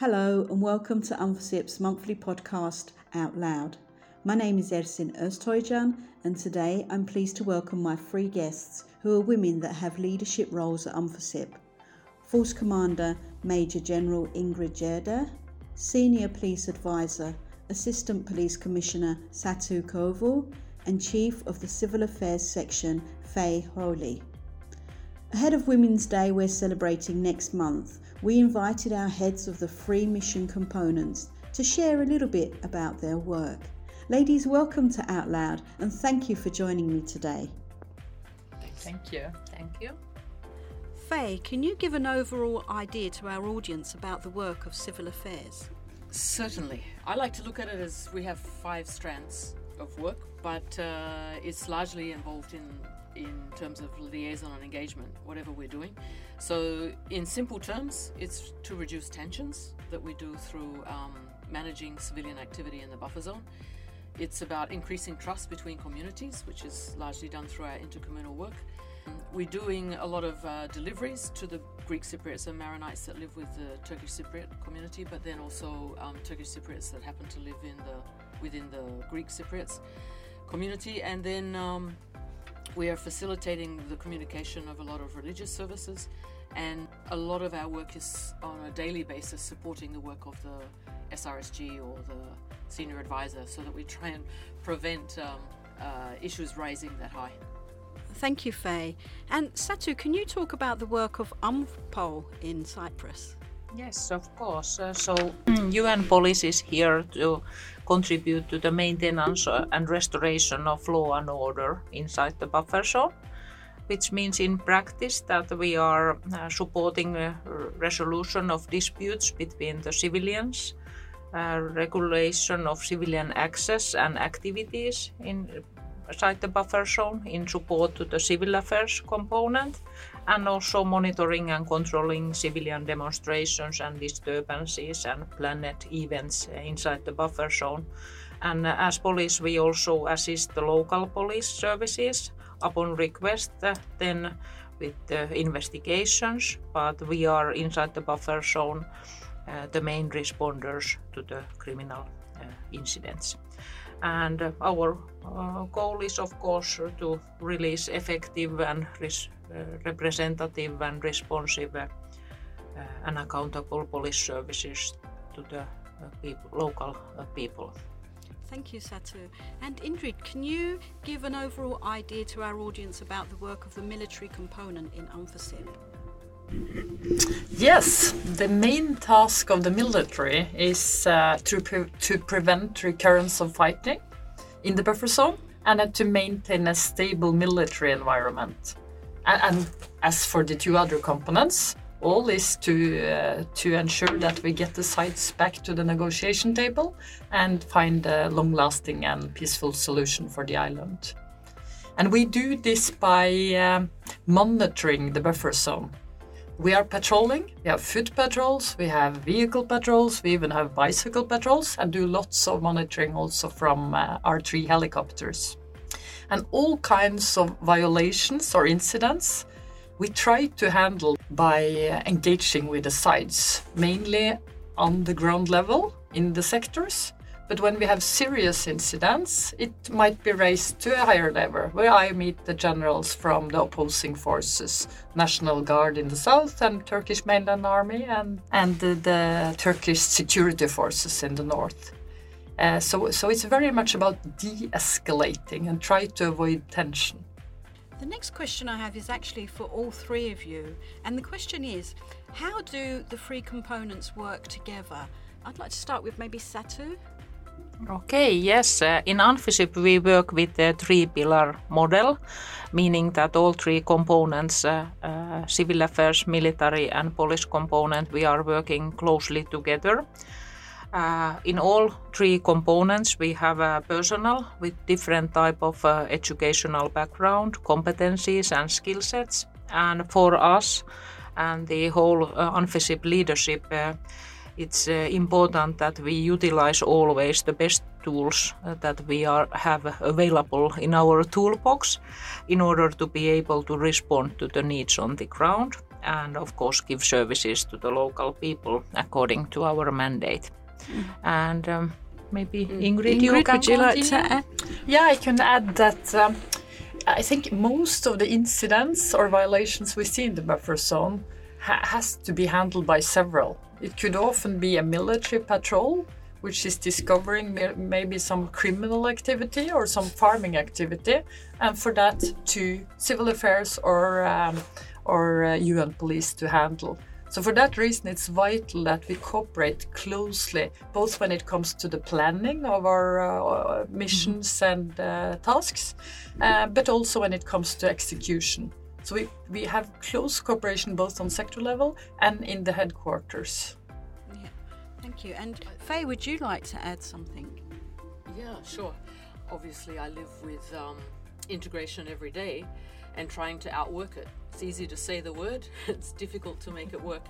Hello, and welcome to UNFICYP's monthly podcast, Out Loud. My name is Ersin Öztoycan, and today I'm pleased to welcome my three guests who are women that have leadership roles at UNFICYP. Force Commander Major General Ingrid Gjerde, Senior Police Advisor Assistant Police Commissioner Satu Koivu, and Chief of the Civil Affairs Section Faye Woolley. Ahead of Women's Day we're celebrating next month, we invited our heads of the three mission components to share a little bit about their work. Ladies, welcome to Out Loud and thank you for joining me today. Thank you. Thank you. Faye, can you give an overall idea to our audience about the work of civil affairs? Certainly. I like to look at it as we have five strands of work, but uh, it's largely involved in in terms of liaison and engagement, whatever we're doing. So, in simple terms, it's to reduce tensions that we do through um, managing civilian activity in the buffer zone. It's about increasing trust between communities, which is largely done through our intercommunal work. We're doing a lot of uh, deliveries to the Greek Cypriots and Maronites that live with the Turkish Cypriot community, but then also um, Turkish Cypriots that happen to live in the within the Greek Cypriots community, and then um, we are facilitating the communication of a lot of religious services, and a lot of our work is on a daily basis supporting the work of the SRSG or the senior advisor so that we try and prevent um, uh, issues rising that high. Thank you, Faye. And Satu, can you talk about the work of UNPOL in Cyprus? Yes, of course. Uh, so UN police is here to contribute to the maintenance uh, and restoration of law and order inside the buffer zone, which means in practice that we are uh, supporting the resolution of disputes between the civilians, uh, regulation of civilian access and activities inside the buffer zone in support to the civil affairs component and also monitoring and controlling civilian demonstrations and disturbances and planned events inside the buffer zone. And as police, we also assist the local police services upon request, then with the investigations, but we are inside the buffer zone uh, the main responders to the criminal uh, incidents. And uh, our uh, goal is, of course, to release effective and uh, representative and responsive uh, and accountable police services to the local people. Thank you, Satu. And Ingrid, can you give an overall idea to our audience about the work of the military component in UNFICYP? Yes, the main task of the military is uh, to, pre- to prevent recurrence of fighting in the buffer zone and uh, to maintain a stable military environment. And, and, as for the two other components, all is to uh, to ensure that we get the sides back to the negotiation table and find a long-lasting and peaceful solution for the island. And we do this by uh, monitoring the buffer zone we are patrolling. We have foot patrols, we have vehicle patrols, we even have bicycle patrols, and do lots of monitoring also from uh, our three helicopters. And all kinds of violations or incidents we try to handle by uh, engaging with the sides, mainly on the ground level in the sectors but when we have serious incidents, it might be raised to a higher level, where I meet the generals from the opposing forces, National Guard in the south and Turkish mainland army, and, and the, the Turkish security forces in the north. Uh, so, so it's very much about de-escalating and try to avoid tension. The next question I have is actually for all three of you, and the question is, how do the three components work together? I'd like to start with maybe Satu. Okay, yes. Uh, in UNFICYP, we work with the three pillar model, meaning that all three components uh, uh, civil affairs, military, and police component we are working closely together. Uh, in all three components, we have a personnel with different type of uh, educational background, competencies, and skill sets. And for us and the whole uh, UNFICYP leadership, it's uh, important that we utilize always the best tools uh, that we are have available in our toolbox in order to be able to respond to the needs on the ground and of course give services to the local people according to our mandate. And um, maybe Ingrid, you Ingrid, can would you like to add? Yeah, I can add that um, I think most of the incidents or violations we see in the buffer zone ha- has to be handled by several. It could often be a military patrol, which is discovering maybe some criminal activity or some farming activity, and for that to civil affairs or um, or uh, UN police to handle. So for that reason, it's vital that we cooperate closely, both when it comes to the planning of our uh, missions and uh, tasks, uh, but also when it comes to execution. So we, we have close cooperation both on sector level and in the headquarters. Yeah, thank you. And Faye, would you like to add something? Yeah, sure. Obviously, I live with um, integration every day and trying to outwork it. It's easy to say the word, it's difficult to make it work.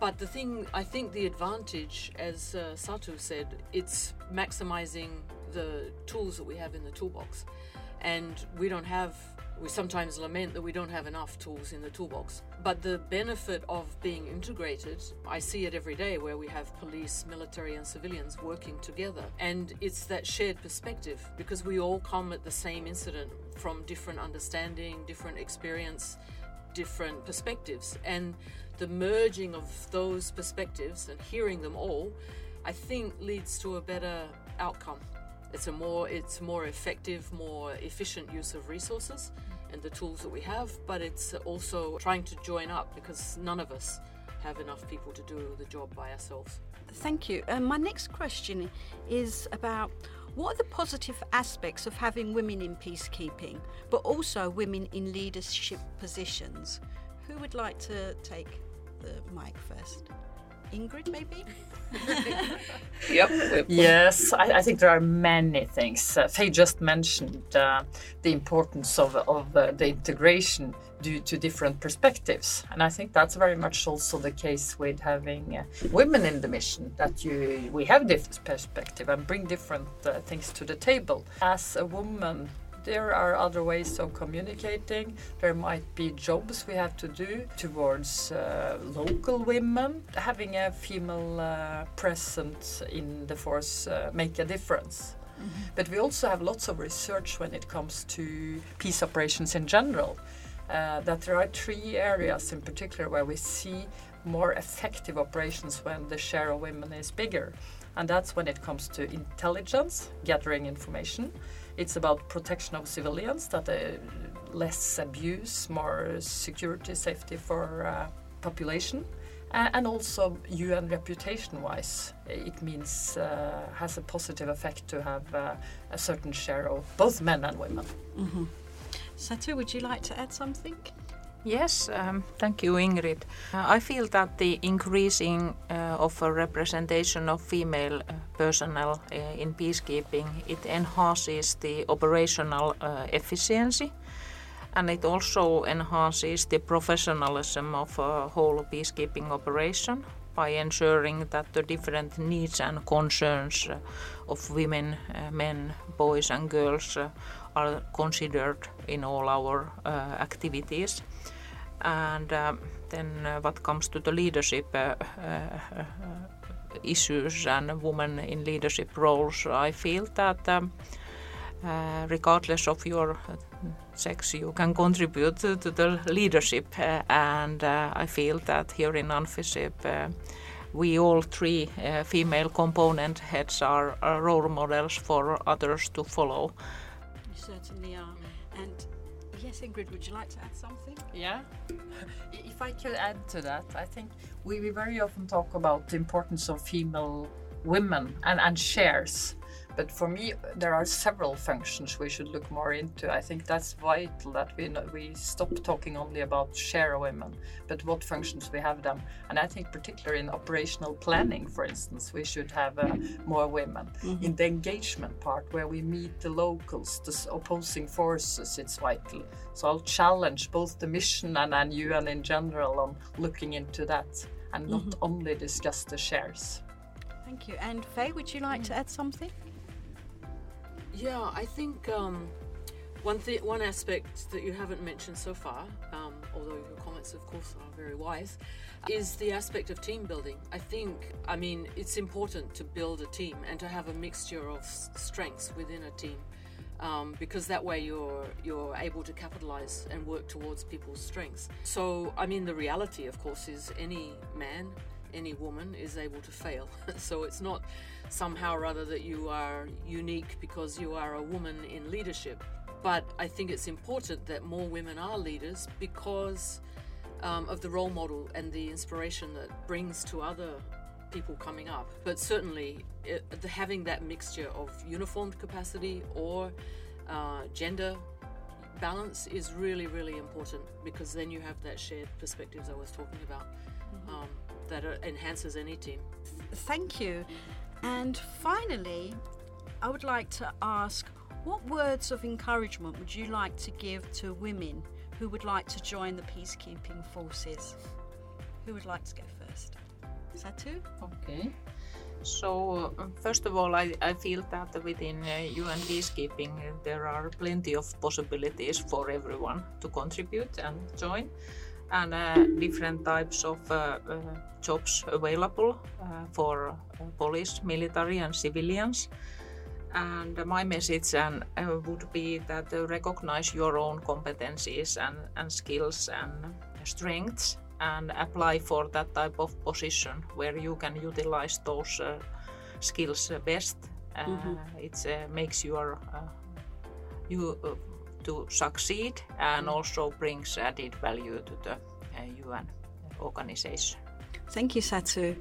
But the thing, I think the advantage, as uh, Satu said, it's maximizing the tools that we have in the toolbox. And we don't have, we sometimes lament that we don't have enough tools in the toolbox. But the benefit of being integrated, I see it every day where we have police, military, and civilians working together. And it's that shared perspective because we all come at the same incident from different understanding, different experience, different perspectives. And the merging of those perspectives and hearing them all, I think leads to a better outcome. It's a more it's more effective, more efficient use of resources and the tools that we have, but it's also trying to join up because none of us have enough people to do the job by ourselves. Thank you. Um, my next question is about what are the positive aspects of having women in peacekeeping, but also women in leadership positions? Who would like to take the mic first? Ingrid, maybe? Yep. Yes, I, I think there are many things. Uh, Faye just mentioned uh, the importance of, of uh, the integration due to different perspectives. And I think that's very much also the case with having uh, women in the mission, that you we have different perspective and bring different uh, things to the table. As a woman, there are other ways of communicating. There might be jobs we have to do towards uh, local women. Having a female uh, presence in the force uh, make a difference. But we also have lots of research when it comes to peace operations in general. Uh, that there are three areas in particular where we see more effective operations when the share of women is bigger. And that's when it comes to intelligence, gathering information. It's about protection of civilians, that uh, less abuse, more security, safety for uh, population. Uh, and also UN reputation-wise, it means uh, has a positive effect to have uh, a certain share of both men and women. Satu, would you like to add something? Yes, um, thank you, Ingrid. Uh, I feel that the increasing uh, of a representation of female uh, personnel uh, in peacekeeping it enhances the operational uh, efficiency, and it also enhances the professionalism of a whole peacekeeping operation by ensuring that the different needs and concerns uh, of women, men, boys, and girls are considered in all our activities. And um, then, uh, what comes to the leadership uh, uh, issues and women in leadership roles, I feel that um, uh, regardless of your sex, you can contribute to, to the leadership. Uh, and uh, I feel that here in UNFICYP, uh, we all three female component heads are, are role models for others to follow. You certainly are. And yes, Ingrid, would you like to add something? Yeah. If I could add to that, I think we, we very often talk about the importance of female women and, and shares. But for me, there are several functions we should look more into. I think that's vital that we know, we stop talking only about share women, but what functions we have them. And I think particularly in operational planning, for instance, we should have uh, more women. In the engagement part, where we meet the locals, the opposing forces, it's vital. So I'll challenge both the mission and, and UN in general on looking into that and not only discuss the shares. Thank you. And Faye, would you like to add something? Yeah, I think um, One th- one aspect that you haven't mentioned so far, um, although your comments, of course, are very wise, is the aspect of team building. I think, I mean, it's important to build a team and to have a mixture of s- strengths within a team. Um, because that way you're you're able to capitalize and work towards people's strengths. So I mean the reality of course is any man, any woman is able to fail. so it's not somehow or other that you are unique because you are a woman in leadership. But I think it's important that more women are leaders because um, of the role model and the inspiration that brings to other people coming up. But certainly, it, the, having that mixture of uniformed capacity or uh, gender balance is really, really important because then you have that shared perspectives I was talking about um, that uh, enhances any team. Thank you. And finally, I would like to ask what words of encouragement would you like to give to women who would like to join the peacekeeping forces? Who would like to go first? Satu? Okay. So, uh, first of all, I, I feel that within uh, UN peacekeeping uh, there are plenty of possibilities for everyone to contribute and join, and uh, different types of uh, uh, jobs available for police, military, and civilians. And my message and, would be that recognize your own competencies and, and skills and strengths and apply for that type of position where you can utilize those uh, skills best. Uh, mm-hmm. It uh, makes your you to succeed and also brings added value to the uh, UN organization. Thank you, Satu.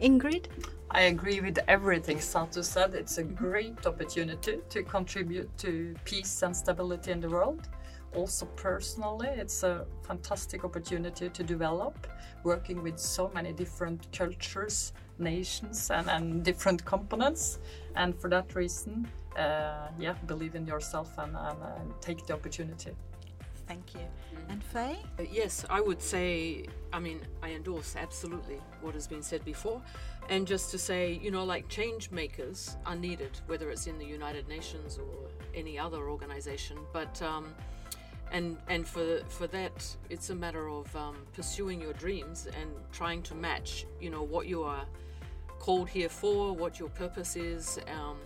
Ingrid? I agree with everything Satu said. It's a great opportunity to contribute to peace and stability in the world also personally, it's a fantastic opportunity to develop, working with so many different cultures, nations, and, and different components. And for that reason, uh, yeah, believe in yourself and, and, and, take the opportunity. Thank you. And Faye? Uh, yes, I would say, I mean, I endorse absolutely what has been said before. And just to say, you know, like change makers are needed, whether it's in the United Nations or any other organization. But um, and and for for that it's a matter of um, pursuing your dreams and trying to match you know what you are called here for what your purpose is um,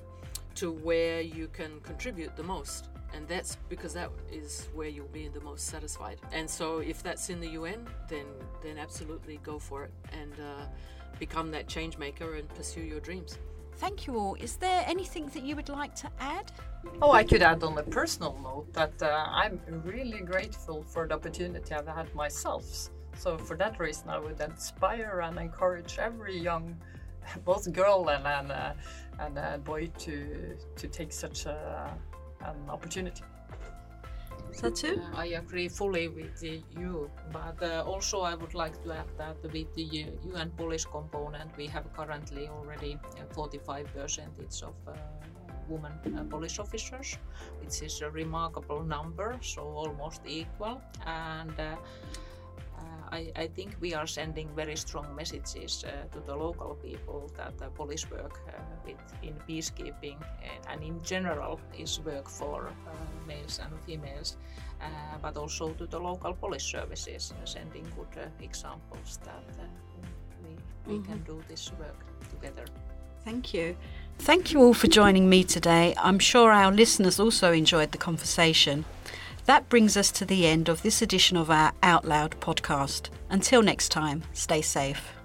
to where you can contribute the most. And that's because that is where you'll be the most satisfied. And so if that's in the UN then then absolutely go for it and uh, become that change maker and pursue your dreams. Thank you all. Is there anything that you would like to add Oh, I could add on a personal note that uh, I'm really grateful for the opportunity I've had myself. So, for that reason, I would inspire and encourage every young, both girl and and, uh, and uh, boy, to to take such a, an opportunity. Satu? Uh, I agree fully with you, but uh, also I would like to add that with the UN police component, we have currently already 45 percentage of uh, women uh, police officers, which is a remarkable number, so almost equal. And uh, uh, I, I, think we are sending very strong messages to the local people that police work with, in peacekeeping and in general is work for males and females, but also to the local police services, sending good examples that we, we mm-hmm. can do this work together. Thank you. Thank you all for joining me today. I'm sure our listeners also enjoyed the conversation. That brings us to the end of this edition of our Out Loud podcast. Until next time, stay safe.